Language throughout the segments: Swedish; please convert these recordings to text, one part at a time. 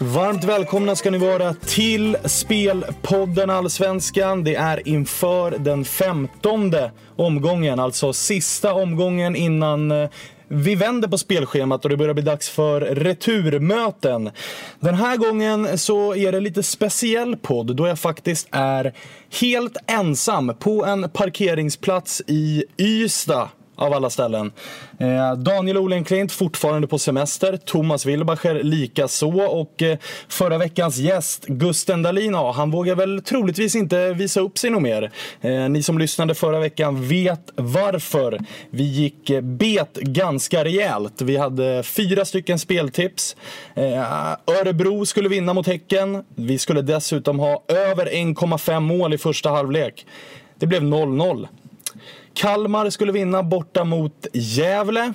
Varmt välkomna ska ni vara till Spelpodden Allsvenskan. Det är inför den femtonde omgången, alltså sista omgången innan eh, vi vänder på spelschemat och det börjar bli dags för returmöten. Den här gången så är det lite speciell podd då jag faktiskt är helt ensam på en parkeringsplats i Ystad av alla ställen. Eh, Daniel Olenklint fortfarande på semester, Thomas Wilbacher lika så och eh, förra veckans gäst Gusten Dahlin, ja, han vågar väl troligtvis inte visa upp sig något mer. Eh, ni som lyssnade förra veckan vet varför. Vi gick eh, bet ganska rejält. Vi hade fyra stycken speltips. Eh, Örebro skulle vinna mot Häcken. Vi skulle dessutom ha över 1,5 mål i första halvlek. Det blev 0-0. Kalmar skulle vinna borta mot Gävle.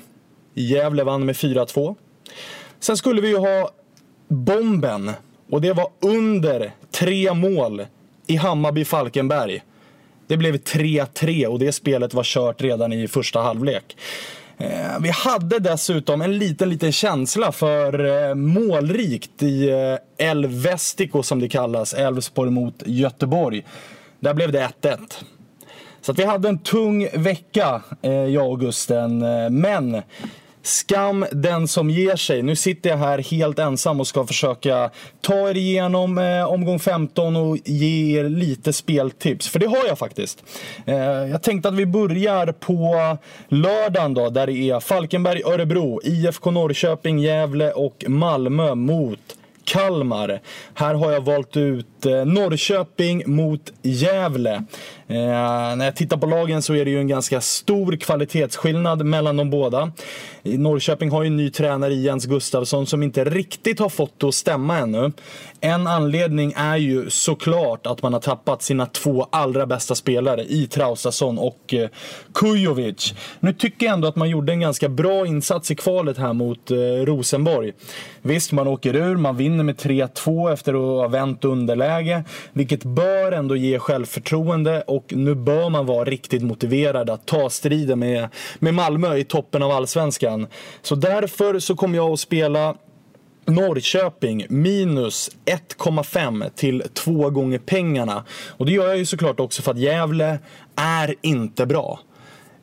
Gävle vann med 4-2. Sen skulle vi ju ha bomben och det var under tre mål i Hammarby-Falkenberg. Det blev 3-3 och det spelet var kört redan i första halvlek. Eh, vi hade dessutom en liten, liten känsla för eh, målrikt i eh, El Vestico som det kallas, Elfsborg mot Göteborg. Där blev det 1-1. Så att vi hade en tung vecka, eh, jag och Gusten. Eh, men Skam den som ger sig. Nu sitter jag här helt ensam och ska försöka ta er igenom eh, omgång 15 och ge er lite speltips. För det har jag faktiskt. Eh, jag tänkte att vi börjar på lördagen då, där det är Falkenberg, Örebro, IFK Norrköping, Gävle och Malmö mot Kalmar. Här har jag valt ut eh, Norrköping mot Gävle. Eh, när jag tittar på lagen så är det ju en ganska stor kvalitetsskillnad mellan de båda. Norrköping har ju en ny tränare i Jens Gustafsson som inte riktigt har fått det att stämma ännu. En anledning är ju såklart att man har tappat sina två allra bästa spelare i Traustason och eh, Kujovic. Nu tycker jag ändå att man gjorde en ganska bra insats i kvalet här mot eh, Rosenborg. Visst, man åker ur, man vinner med 3-2 efter att ha vänt underläge, vilket bör ändå ge självförtroende och nu bör man vara riktigt motiverad att ta striden med, med Malmö i toppen av allsvenskan. Så därför så kommer jag att spela Norrköping minus 1,5 till 2 gånger pengarna. Och det gör jag ju såklart också för att Gävle är inte bra.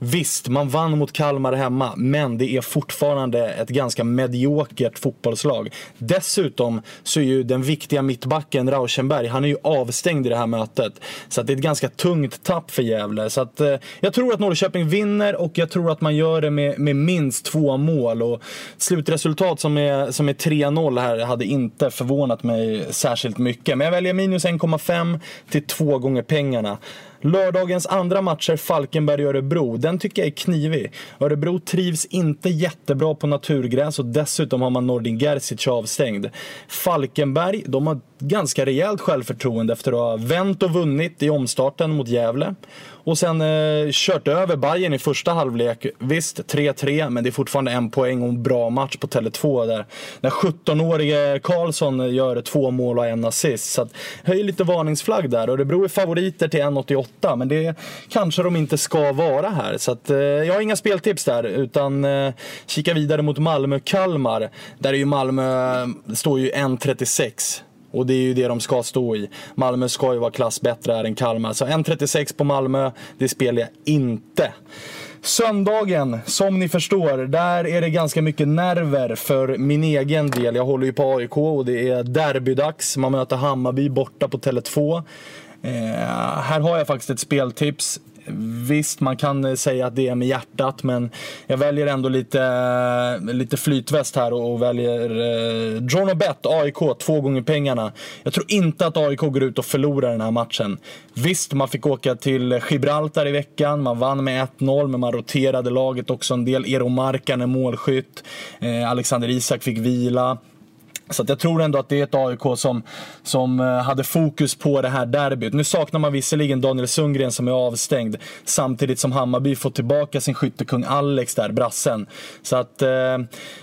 Visst, man vann mot Kalmar hemma, men det är fortfarande ett ganska mediokert fotbollslag. Dessutom så är ju den viktiga mittbacken Rauschenberg, han är ju avstängd i det här mötet. Så det är ett ganska tungt tapp för Gävle. Så att, eh, jag tror att Norrköping vinner och jag tror att man gör det med, med minst två mål. Och slutresultat som är, som är 3-0 här hade inte förvånat mig särskilt mycket. Men jag väljer minus 1,5 till två gånger pengarna. Lördagens andra matcher, Falkenberg-Örebro, den tycker jag är knivig. Örebro trivs inte jättebra på naturgräs och dessutom har man Nordin Gerzic avstängd. Falkenberg, de har ganska rejält självförtroende efter att ha vänt och vunnit i omstarten mot Gävle. Och sen eh, kört över Bayern i första halvlek. Visst, 3-3, men det är fortfarande en poäng och en bra match på Tele2 där. När 17-årige Karlsson gör två mål och en assist. Så att, höj lite varningsflagg där. Och det beror favoriter till 1,88, men det kanske de inte ska vara här. Så att, eh, jag har inga speltips där, utan eh, kika vidare mot Malmö-Kalmar. Där är ju Malmö, står ju 1,36. Och det är ju det de ska stå i. Malmö ska ju vara klass bättre här än Kalmar. Så 1.36 på Malmö, det spelar jag inte. Söndagen, som ni förstår, där är det ganska mycket nerver för min egen del. Jag håller ju på AIK och det är derbydags. Man möter Hammarby borta på Tele2. Eh, här har jag faktiskt ett speltips. Visst, man kan eh, säga att det är med hjärtat, men jag väljer ändå lite, eh, lite flytväst här och väljer eh, Dronobet, AIK, två gånger pengarna. Jag tror inte att AIK går ut och förlorar den här matchen. Visst, man fick åka till Gibraltar i veckan, man vann med 1-0, men man roterade laget också en del. Eero Markkanen målskytt, eh, Alexander Isak fick vila. Så jag tror ändå att det är ett AIK som, som eh, hade fokus på det här derbyt. Nu saknar man visserligen Daniel Sundgren som är avstängd. Samtidigt som Hammarby får tillbaka sin skyttekung Alex där, brassen. Så att eh,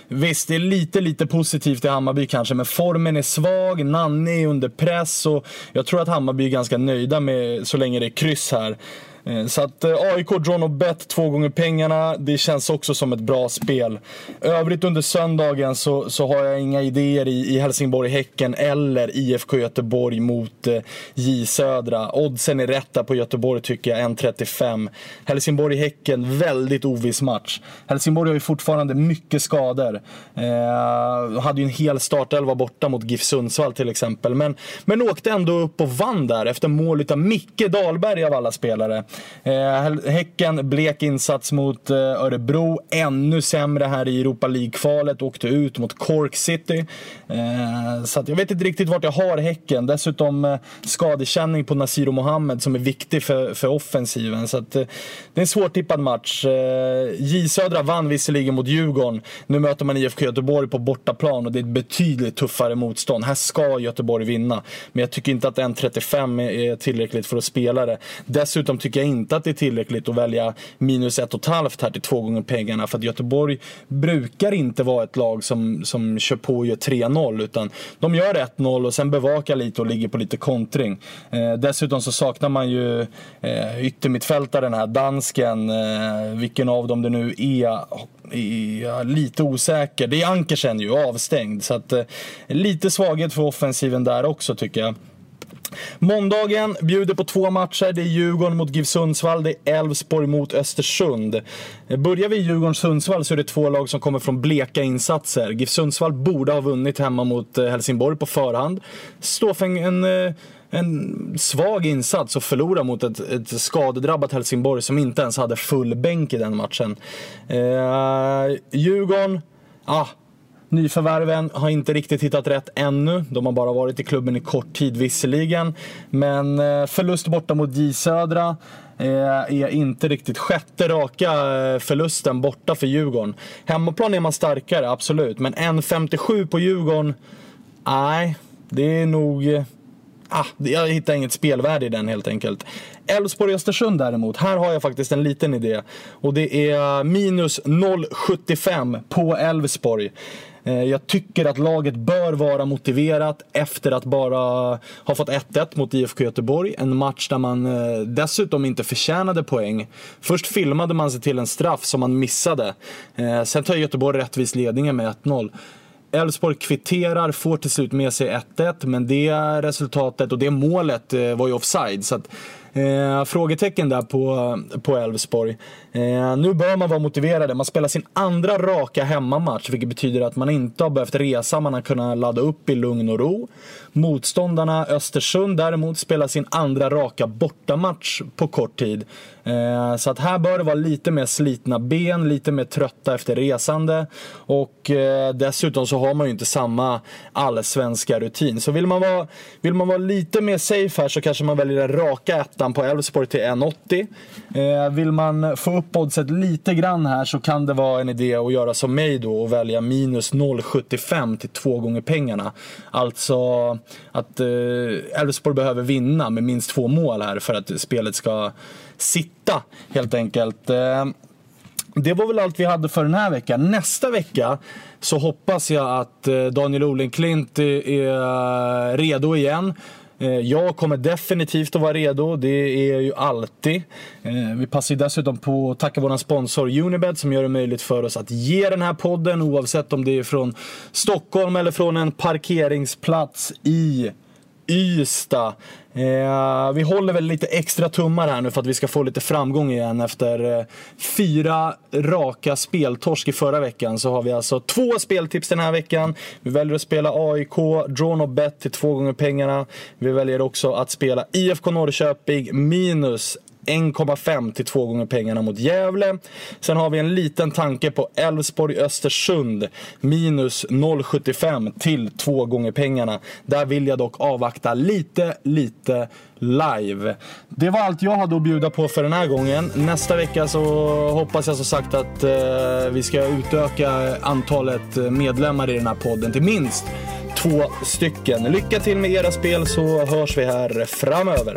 visst, det är lite, lite positivt i Hammarby kanske. Men formen är svag, Nanne är under press och jag tror att Hammarby är ganska nöjda med så länge det är kryss här. Eh, så att eh, AIK draw no bet två gånger pengarna. Det känns också som ett bra spel. Övrigt under söndagen så, så har jag inga idéer i, i Helsingborg-Häcken eller IFK Göteborg mot eh, J Södra. Oddsen är rätta på Göteborg tycker jag, 1.35. Helsingborg-Häcken, väldigt oviss match. Helsingborg har ju fortfarande mycket skador. Eh, hade ju en hel startelva borta mot GIF Sundsvall till exempel. Men, men åkte ändå upp och vann där efter mål av Micke Dahlberg av alla spelare. Eh, häcken, blek insats mot eh, Örebro. Ännu sämre här i Europa League-kvalet. Åkte ut mot Cork City. Eh, så jag vet inte riktigt vart jag har Häcken. Dessutom eh, skadekänning på Nasiro Mohammed som är viktig för, för offensiven. Så att, eh, det är en svårtippad match. Eh, J Södra vann visserligen mot Djurgården. Nu möter man IFK Göteborg på bortaplan och det är ett betydligt tuffare motstånd. Här ska Göteborg vinna. Men jag tycker inte att 1.35 är tillräckligt för att spela det. Dessutom tycker jag inte att det är tillräckligt att välja minus ett och ett halvt här till två gånger pengarna. För att Göteborg brukar inte vara ett lag som, som kör på och gör 3-0. Utan de gör 1-0 och sen bevakar lite och ligger på lite kontring. Eh, dessutom så saknar man ju eh, yttermittfältaren här, dansken. Eh, vilken av dem det nu är är lite osäker. Det är Ankersen ju, avstängd. Så att, eh, lite svaghet för offensiven där också tycker jag. Måndagen bjuder på två matcher. Det är Djurgården mot GIF Sundsvall, det är Elfsborg mot Östersund. Börjar vi i Djurgården-Sundsvall så är det två lag som kommer från bleka insatser. GIF Sundsvall borde ha vunnit hemma mot eh, Helsingborg på förhand. Står för en, en eh, en svag insats och förlora mot ett, ett skadedrabbat Helsingborg som inte ens hade full bänk i den matchen. Eh, Djurgården, ah, Nyförvärven har inte riktigt hittat rätt ännu. De har bara varit i klubben i kort tid visserligen. Men eh, förlust borta mot J Södra eh, är inte riktigt sjätte raka eh, förlusten borta för Djurgården. Hemmaplan är man starkare, absolut. Men 1,57 på Djurgården, nej, det är nog... Ah, jag hittar inget spelvärde i den helt enkelt. Elfsborg-Östersund däremot, här har jag faktiskt en liten idé. Och det är minus 0,75 på Elfsborg. Eh, jag tycker att laget bör vara motiverat efter att bara ha fått 1-1 mot IFK Göteborg. En match där man eh, dessutom inte förtjänade poäng. Först filmade man sig till en straff som man missade. Eh, sen tar Göteborg rättvis ledningen med 1-0. Elfsborg kvitterar, får till slut med sig 1-1, men det resultatet och det målet var ju offside. Så att, eh, frågetecken där på Elfsborg. Eh, nu bör man vara motiverade. Man spelar sin andra raka hemmamatch, vilket betyder att man inte har behövt resa. Man har kunnat ladda upp i lugn och ro. Motståndarna Östersund däremot spelar sin andra raka bortamatch på kort tid. Eh, så att här bör det vara lite mer slitna ben, lite mer trötta efter resande. Och eh, dessutom så har man ju inte samma allsvenska rutin. Så vill man, vara, vill man vara lite mer safe här så kanske man väljer den raka ettan på Elfsborg till 1,80. Eh, vill man få upp oddset lite grann här så kan det vara en idé att göra som mig då och välja minus 0,75 till två gånger pengarna. Alltså att eh, Elfsborg behöver vinna med minst två mål här för att spelet ska sitta helt enkelt. Eh, det var väl allt vi hade för den här veckan. Nästa vecka så hoppas jag att eh, Daniel Olenklint är redo igen. Eh, jag kommer definitivt att vara redo, det är jag ju alltid. Eh, vi passar ju dessutom på att tacka vår sponsor Unibed som gör det möjligt för oss att ge den här podden oavsett om det är från Stockholm eller från en parkeringsplats i Ystad. Eh, vi håller väl lite extra tummar här nu för att vi ska få lite framgång igen. Efter eh, fyra raka speltorsk i förra veckan så har vi alltså två speltips den här veckan. Vi väljer att spela AIK, drawn och bet till två gånger pengarna. Vi väljer också att spela IFK Norrköping minus 1,5 till 2 gånger pengarna mot Gävle. Sen har vi en liten tanke på Elfsborg-Östersund minus 0,75 till 2 gånger pengarna. Där vill jag dock avvakta lite, lite live. Det var allt jag hade att bjuda på för den här gången. Nästa vecka så hoppas jag som sagt att eh, vi ska utöka antalet medlemmar i den här podden till minst två stycken. Lycka till med era spel så hörs vi här framöver.